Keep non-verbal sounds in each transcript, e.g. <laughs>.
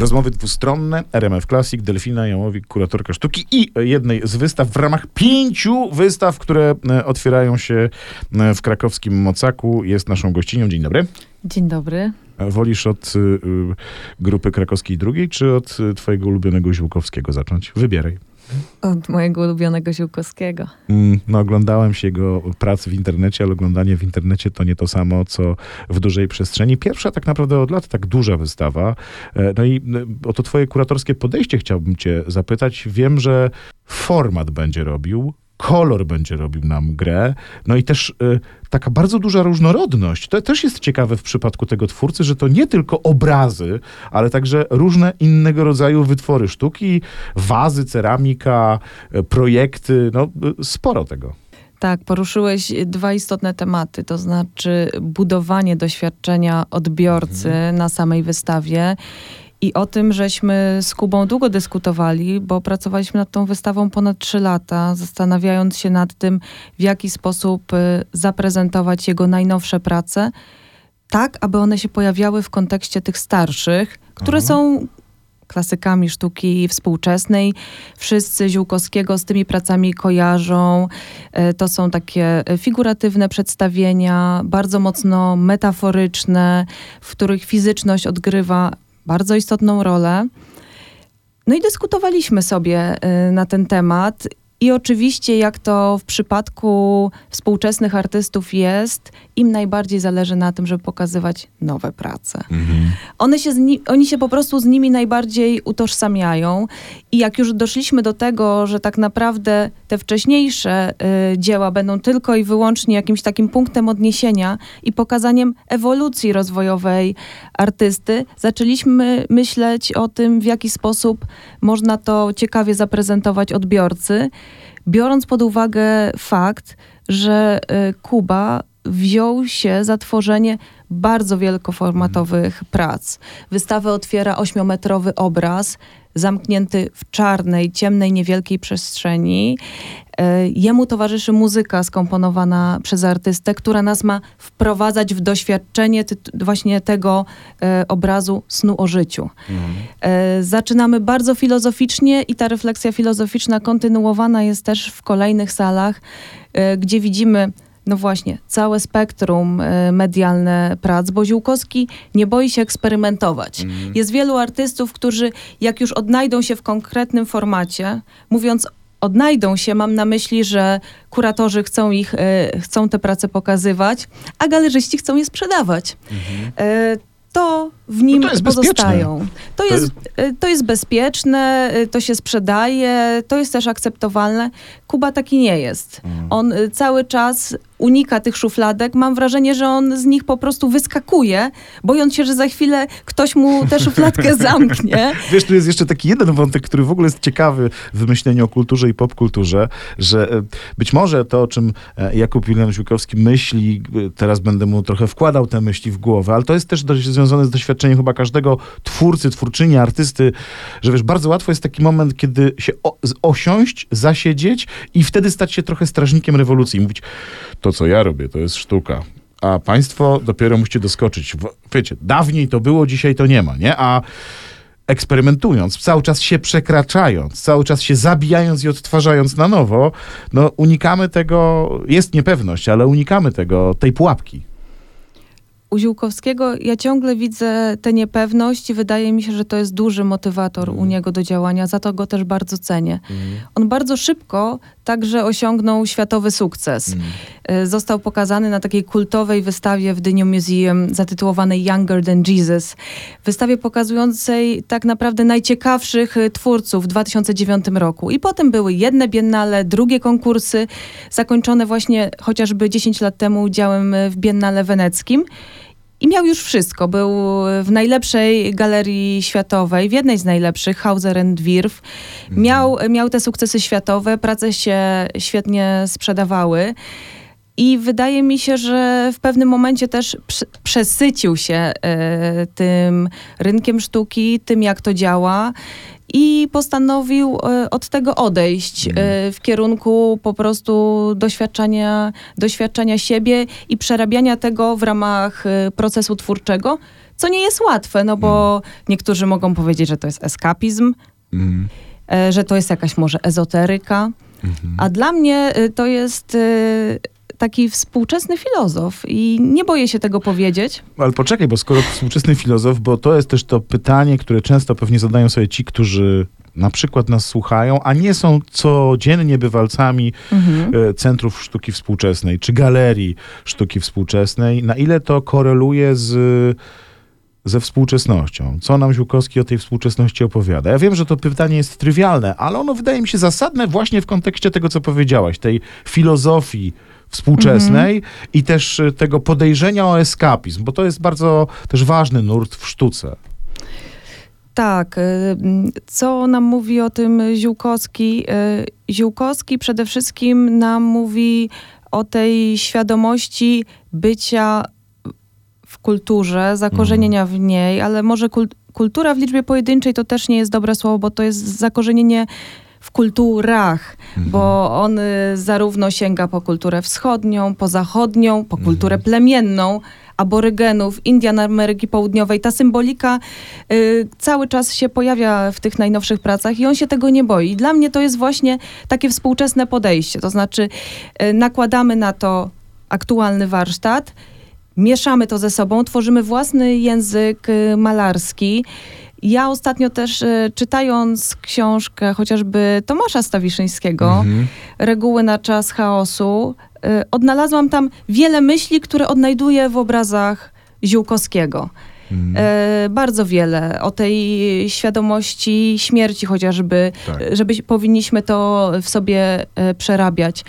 Rozmowy dwustronne, RMF Classic, Delfina Jałowik, kuratorka sztuki i jednej z wystaw w ramach pięciu wystaw, które e, otwierają się e, w krakowskim Mocaku. Jest naszą gościnią. Dzień dobry. Dzień dobry. Wolisz od y, y, grupy krakowskiej drugiej, czy od y, twojego ulubionego Ziółkowskiego zacząć? Wybieraj. Od mojego ulubionego Ziółkowskiego. Mm, No, oglądałem się jego pracy w internecie, ale oglądanie w internecie to nie to samo, co w dużej przestrzeni. Pierwsza tak naprawdę od lat tak duża wystawa. E, No i e, o to twoje kuratorskie podejście chciałbym cię zapytać. Wiem, że format będzie robił, kolor będzie robił nam grę, no i też e, taka bardzo duża różnorodność. To też jest ciekawe w przypadku tego twórcy, że to nie tylko obrazy, ale także różne innego rodzaju wytwory sztuki, wazy, ceramika, e, projekty, no e, sporo tego. Tak, poruszyłeś dwa istotne tematy, to znaczy budowanie doświadczenia odbiorcy na samej wystawie. I o tym żeśmy z Kubą długo dyskutowali, bo pracowaliśmy nad tą wystawą ponad trzy lata, zastanawiając się nad tym, w jaki sposób y, zaprezentować jego najnowsze prace, tak, aby one się pojawiały w kontekście tych starszych, które Mhm. są klasykami sztuki współczesnej. Wszyscy Ziółkowskiego z tymi pracami kojarzą. E, To są takie e, figuratywne przedstawienia, bardzo mocno metaforyczne, w których fizyczność odgrywa bardzo istotną rolę. No i dyskutowaliśmy sobie e, na ten temat. I oczywiście, jak to w przypadku współczesnych artystów jest, im najbardziej zależy na tym, żeby pokazywać nowe prace. One się oni się po prostu z nimi najbardziej utożsamiają. I jak już doszliśmy do tego, że tak naprawdę te wcześniejsze y, dzieła będą tylko i wyłącznie jakimś takim punktem odniesienia i pokazaniem ewolucji rozwojowej artysty, zaczęliśmy myśleć o tym, w jaki sposób można to ciekawie zaprezentować odbiorcy, biorąc pod uwagę fakt, że y, Kuba wziął się za tworzenie bardzo wielkoformatowych prac. Wystawę otwiera ośmiometrowy obraz, zamknięty w czarnej, ciemnej, niewielkiej przestrzeni. E, Jemu towarzyszy muzyka skomponowana przez artystę, która nas ma wprowadzać w doświadczenie właśnie tego e, obrazu snu o życiu. E, Zaczynamy bardzo filozoficznie i ta refleksja filozoficzna kontynuowana jest też w kolejnych salach, gdzie widzimy no właśnie, całe spektrum e, medialne prac, bo Ziółkowski nie boi się eksperymentować. Jest wielu artystów, którzy jak już odnajdą się w konkretnym formacie, mówiąc odnajdą się, mam na myśli, że kuratorzy chcą ich, e, chcą te prace pokazywać, a galerzyści chcą je sprzedawać. E, to w nim No to bezpieczne. pozostają. To, jest, to jest bezpieczne, to się sprzedaje, to jest też akceptowalne. Kuba taki nie jest. On e, cały czas unika tych szufladek. Mam wrażenie, że on z nich po prostu wyskakuje, bojąc się, że za chwilę ktoś mu tę szufladkę <laughs> zamknie. Wiesz, tu jest jeszcze taki jeden wątek, który w ogóle jest ciekawy w myśleniu o kulturze i popkulturze, że e, być może to, o czym e, Jakub Wilhelm Ziółkowski myśli, e, teraz będę mu trochę wkładał te myśli w głowę, ale to jest też dość związane z doświadczeniem chyba każdego twórcy, twórczyni, artysty, że wiesz, bardzo łatwo jest taki moment, kiedy się osiąść, zasiedzieć i wtedy stać się trochę strażnikiem rewolucji mówić, to co ja robię, to jest sztuka. A państwo dopiero musicie doskoczyć. Wiecie, dawniej to było, dzisiaj to nie ma, nie? A eksperymentując, cały czas się przekraczając, cały czas się zabijając i odtwarzając na nowo, no unikamy tego, jest niepewność, ale unikamy tego, tej pułapki. U Ziółkowskiego ja ciągle widzę tę niepewność i wydaje mi się, że to jest duży motywator u niego do działania. Za to go też bardzo cenię. On bardzo szybko także osiągnął światowy sukces. E, Został pokazany na takiej kultowej wystawie w Dyniu Museum zatytułowanej Younger Than Jesus. Wystawie pokazującej tak naprawdę najciekawszych e, twórców w 2009 roku. I potem były jedne biennale, drugie konkursy, zakończone właśnie chociażby 10 lat temu udziałem e, w Biennale Weneckim. I miał już wszystko. Był w najlepszej galerii światowej, w jednej z najlepszych, Hauser and Wirth. Miał, miał te sukcesy światowe, prace się świetnie sprzedawały. I wydaje mi się, że w pewnym momencie też prze- przesycił się e, tym rynkiem sztuki, tym jak to działa i postanowił e, od tego odejść e, w kierunku po prostu doświadczenia, doświadczenia siebie i przerabiania tego w ramach procesu twórczego, co nie jest łatwe, no bo niektórzy mogą powiedzieć, że to jest eskapizm, Mhm. że to jest jakaś może ezoteryka, Mhm. a dla mnie to jest taki współczesny filozof i nie boję się tego powiedzieć. Ale poczekaj, bo skoro współczesny filozof, bo to jest też to pytanie, które często pewnie zadają sobie ci, którzy na przykład nas słuchają, a nie są codziennie bywalcami Mhm. e, centrów sztuki współczesnej czy galerii sztuki współczesnej. Na ile to koreluje z, ze współczesnością? Co nam Ziłkowski o tej współczesności opowiada? Ja wiem, że to pytanie jest trywialne, ale ono wydaje mi się zasadne właśnie w kontekście tego, co powiedziałaś, tej filozofii współczesnej i też e, tego podejrzenia o eskapizm, bo to jest bardzo też ważny nurt w sztuce. Tak. mm, Co nam mówi o tym Ziółkowski? Y, Ziółkowski przede wszystkim nam mówi o tej świadomości bycia w kulturze, zakorzenienia w niej, ale może kul- kultura w liczbie pojedynczej to też nie jest dobre słowo, bo to jest zakorzenienie w kulturach, bo on y, zarówno sięga po kulturę wschodnią, po zachodnią, po kulturę plemienną, aborygenów, Indian Ameryki Południowej. Ta symbolika y, cały czas się pojawia w tych najnowszych pracach i on się tego nie boi. Dla mnie to jest właśnie takie współczesne podejście, to znaczy y, nakładamy na to aktualny warsztat, mieszamy to ze sobą, tworzymy własny język y, malarski. Ja ostatnio też y, czytając książkę chociażby Tomasza Stawiszyńskiego, Mhm. Reguły na czas chaosu, y, odnalazłam tam wiele myśli, które odnajduję w obrazach Ziółkowskiego. E, bardzo wiele o tej świadomości śmierci chociażby, Tak. żeby powinniśmy to w sobie e, przerabiać.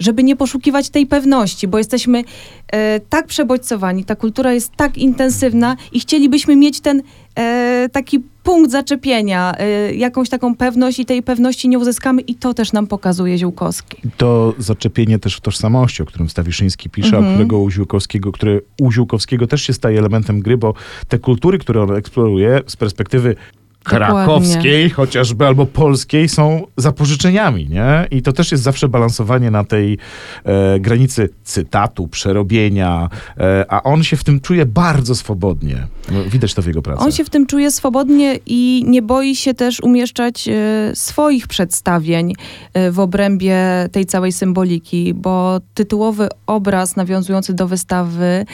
Żeby nie poszukiwać tej pewności, bo jesteśmy e, tak przebodźcowani, ta kultura jest tak intensywna i chcielibyśmy mieć ten e, taki punkt zaczepienia, e, jakąś taką pewność i tej pewności nie uzyskamy i to też nam pokazuje Ziółkowski. To zaczepienie też w tożsamości, o którym Stawiszyński pisze, Mhm. a którego u Ziółkowskiego, które u Ziółkowskiego też się staje elementem gry, bo te kultury, które on eksploruje z perspektywy krakowskiej chociażby, albo polskiej są zapożyczeniami, nie? I to też jest zawsze balansowanie na tej e, granicy cytatu, przerobienia, e, a on się w tym czuje bardzo swobodnie. No, widać to w jego pracy. On się w tym czuje swobodnie i nie boi się też umieszczać e, swoich przedstawień e, w obrębie tej całej symboliki, bo tytułowy obraz nawiązujący do wystawy,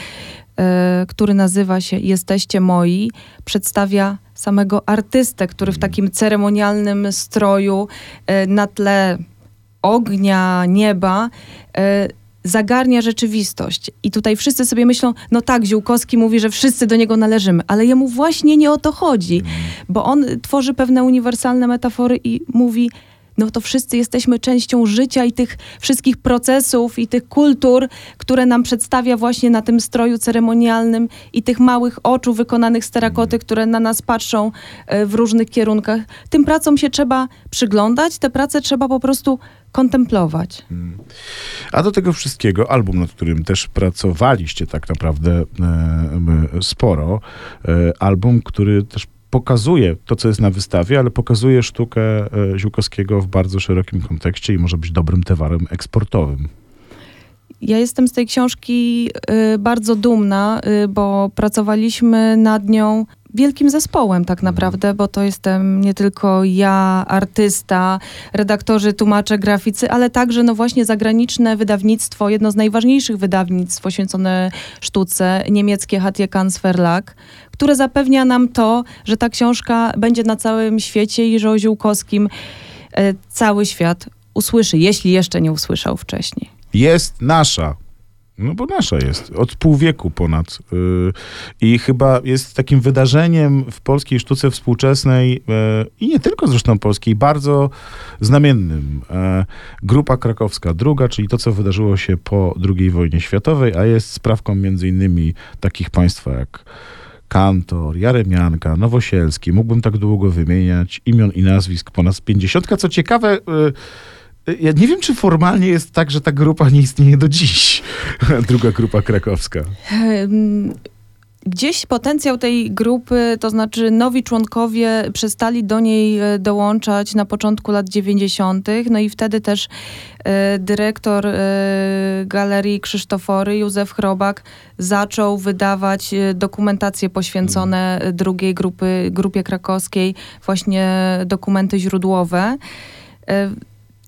który nazywa się Jesteście moi, przedstawia samego artystę, który w takim ceremonialnym stroju e, na tle ognia, nieba e, zagarnia rzeczywistość. I tutaj wszyscy sobie myślą, no tak, Ziółkowski mówi, że wszyscy do niego należymy, ale jemu właśnie nie o to chodzi, bo on tworzy pewne uniwersalne metafory i mówi, no to wszyscy jesteśmy częścią życia i tych wszystkich procesów i tych kultur, które nam przedstawia właśnie na tym stroju ceremonialnym i tych małych oczu wykonanych z terakoty, które na nas patrzą e, w różnych kierunkach. Tym pracom się trzeba przyglądać, te prace trzeba po prostu kontemplować. A do tego wszystkiego album, nad którym też pracowaliście tak naprawdę e, sporo, e, album, który też pokazuje to, co jest na wystawie, ale pokazuje sztukę e, Ziółkowskiego w bardzo szerokim kontekście i może być dobrym towarem eksportowym. Ja jestem z tej książki y, bardzo dumna, y, bo pracowaliśmy nad nią wielkim zespołem tak naprawdę, bo to jestem nie tylko ja, artysta, redaktorzy, tłumacze, graficy, ale także no właśnie zagraniczne wydawnictwo, jedno z najważniejszych wydawnictw poświęcone sztuce, niemieckie Hatje Kanz Verlag, które zapewnia nam to, że ta książka będzie na całym świecie i że o Ziółkowskim y, cały świat usłyszy, jeśli jeszcze nie usłyszał wcześniej. Jest nasza. No bo nasza jest. Od pół wieku ponad. Yy, I chyba jest takim wydarzeniem w polskiej sztuce współczesnej yy, i nie tylko zresztą polskiej, bardzo znamiennym. Yy, Grupa krakowska druga, czyli to, co wydarzyło się po II wojnie światowej, a jest sprawką między innymi takich państwa jak Kantor, Jaremianka, Nowosielski. Mógłbym tak długo wymieniać imion i nazwisk ponad 50. Co ciekawe, yy, ja nie wiem, czy formalnie jest tak, że ta grupa nie istnieje do dziś. <laughs> Druga grupa krakowska. Gdzieś potencjał tej grupy, to znaczy nowi członkowie przestali do niej e, dołączać na początku lat 90., no i wtedy też e, dyrektor e, Galerii Krzysztofory, Józef Chrobak, zaczął wydawać dokumentacje poświęcone e, drugiej grupy, grupie krakowskiej, właśnie dokumenty źródłowe.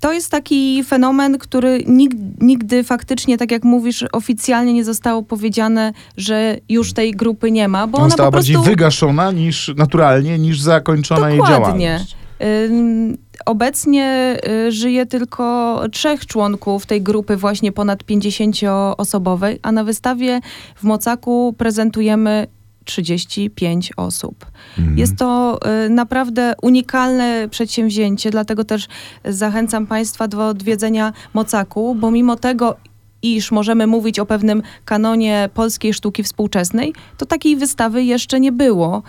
To jest taki fenomen, który nigdy, nigdy faktycznie, tak jak mówisz, oficjalnie nie zostało powiedziane, że już tej grupy nie ma, bo Ona ona została po prostu... bardziej wygaszona niż naturalnie, niż zakończona jej Dokładnie. działalność. Ym, Obecnie y, żyje tylko trzech członków tej grupy właśnie ponad 50-osobowej, a na wystawie w Mocaku prezentujemy 35 osób. Mhm. Jest to y, naprawdę unikalne przedsięwzięcie, dlatego też zachęcam Państwa do odwiedzenia Mocaku, bo mimo tego, iż możemy mówić o pewnym kanonie polskiej sztuki współczesnej, to takiej wystawy jeszcze nie było,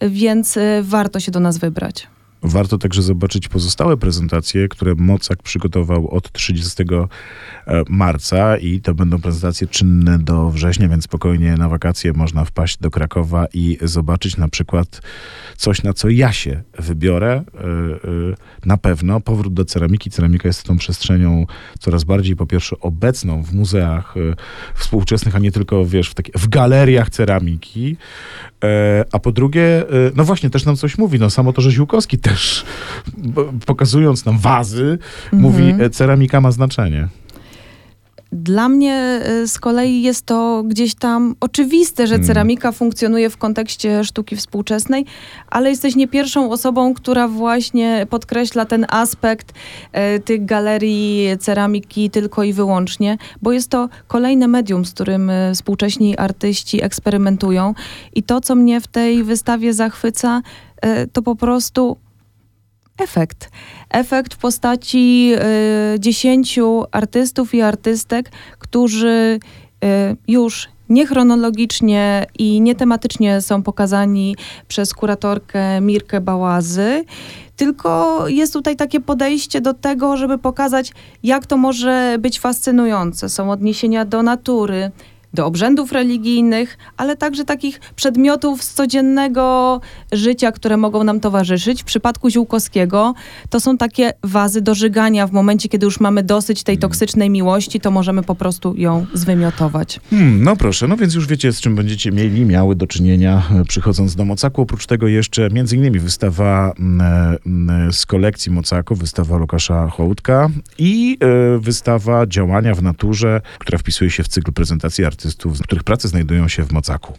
więc y, warto się do nas wybrać. Warto także zobaczyć pozostałe prezentacje, które Mocak przygotował od 30 e, marca i to będą prezentacje czynne do września, więc spokojnie na wakacje można wpaść do Krakowa i zobaczyć na przykład coś, na co ja się wybiorę. E, e, Na pewno powrót do ceramiki. Ceramika jest tą przestrzenią coraz bardziej po pierwsze obecną w muzeach współczesnych, a nie tylko wiesz, w, takie, w galeriach ceramiki. E, A po drugie, e, no właśnie, też nam coś mówi. No samo to, że Ziółkowski też, pokazując nam wazy, mówi, e, ceramika ma znaczenie. Dla mnie y, z kolei jest to gdzieś tam oczywiste, że Mm. ceramika funkcjonuje w kontekście sztuki współczesnej, ale jesteś nie pierwszą osobą, która właśnie podkreśla ten aspekt y, tych galerii ceramiki tylko i wyłącznie, bo jest to kolejne medium, z którym y, współcześni artyści eksperymentują. I to, co mnie w tej wystawie zachwyca, y, to po prostu efekt. Efekt w postaci y, dziesięciu artystów i artystek, którzy y, już niechronologicznie i nietematycznie są pokazani przez kuratorkę Mirkę Bałazy. Tylko jest tutaj takie podejście do tego, żeby pokazać, jak to może być fascynujące. Są odniesienia do natury, do obrzędów religijnych, ale także takich przedmiotów z codziennego życia, które mogą nam towarzyszyć. W przypadku Ziółkowskiego to są takie wazy do żygania. W momencie, kiedy już mamy dosyć tej toksycznej miłości, to możemy po prostu ją zwymiotować. Hmm, no proszę, no więc już wiecie, z czym będziecie mieli, miały do czynienia e, przychodząc do Mocaku. Oprócz tego jeszcze między innymi wystawa mm, mm, z kolekcji Mocaku, wystawa Lukasza Hołdka i e, wystawa Działania w naturze, która wpisuje się w cykl prezentacji artystów, których prace znajdują się w Mocaku.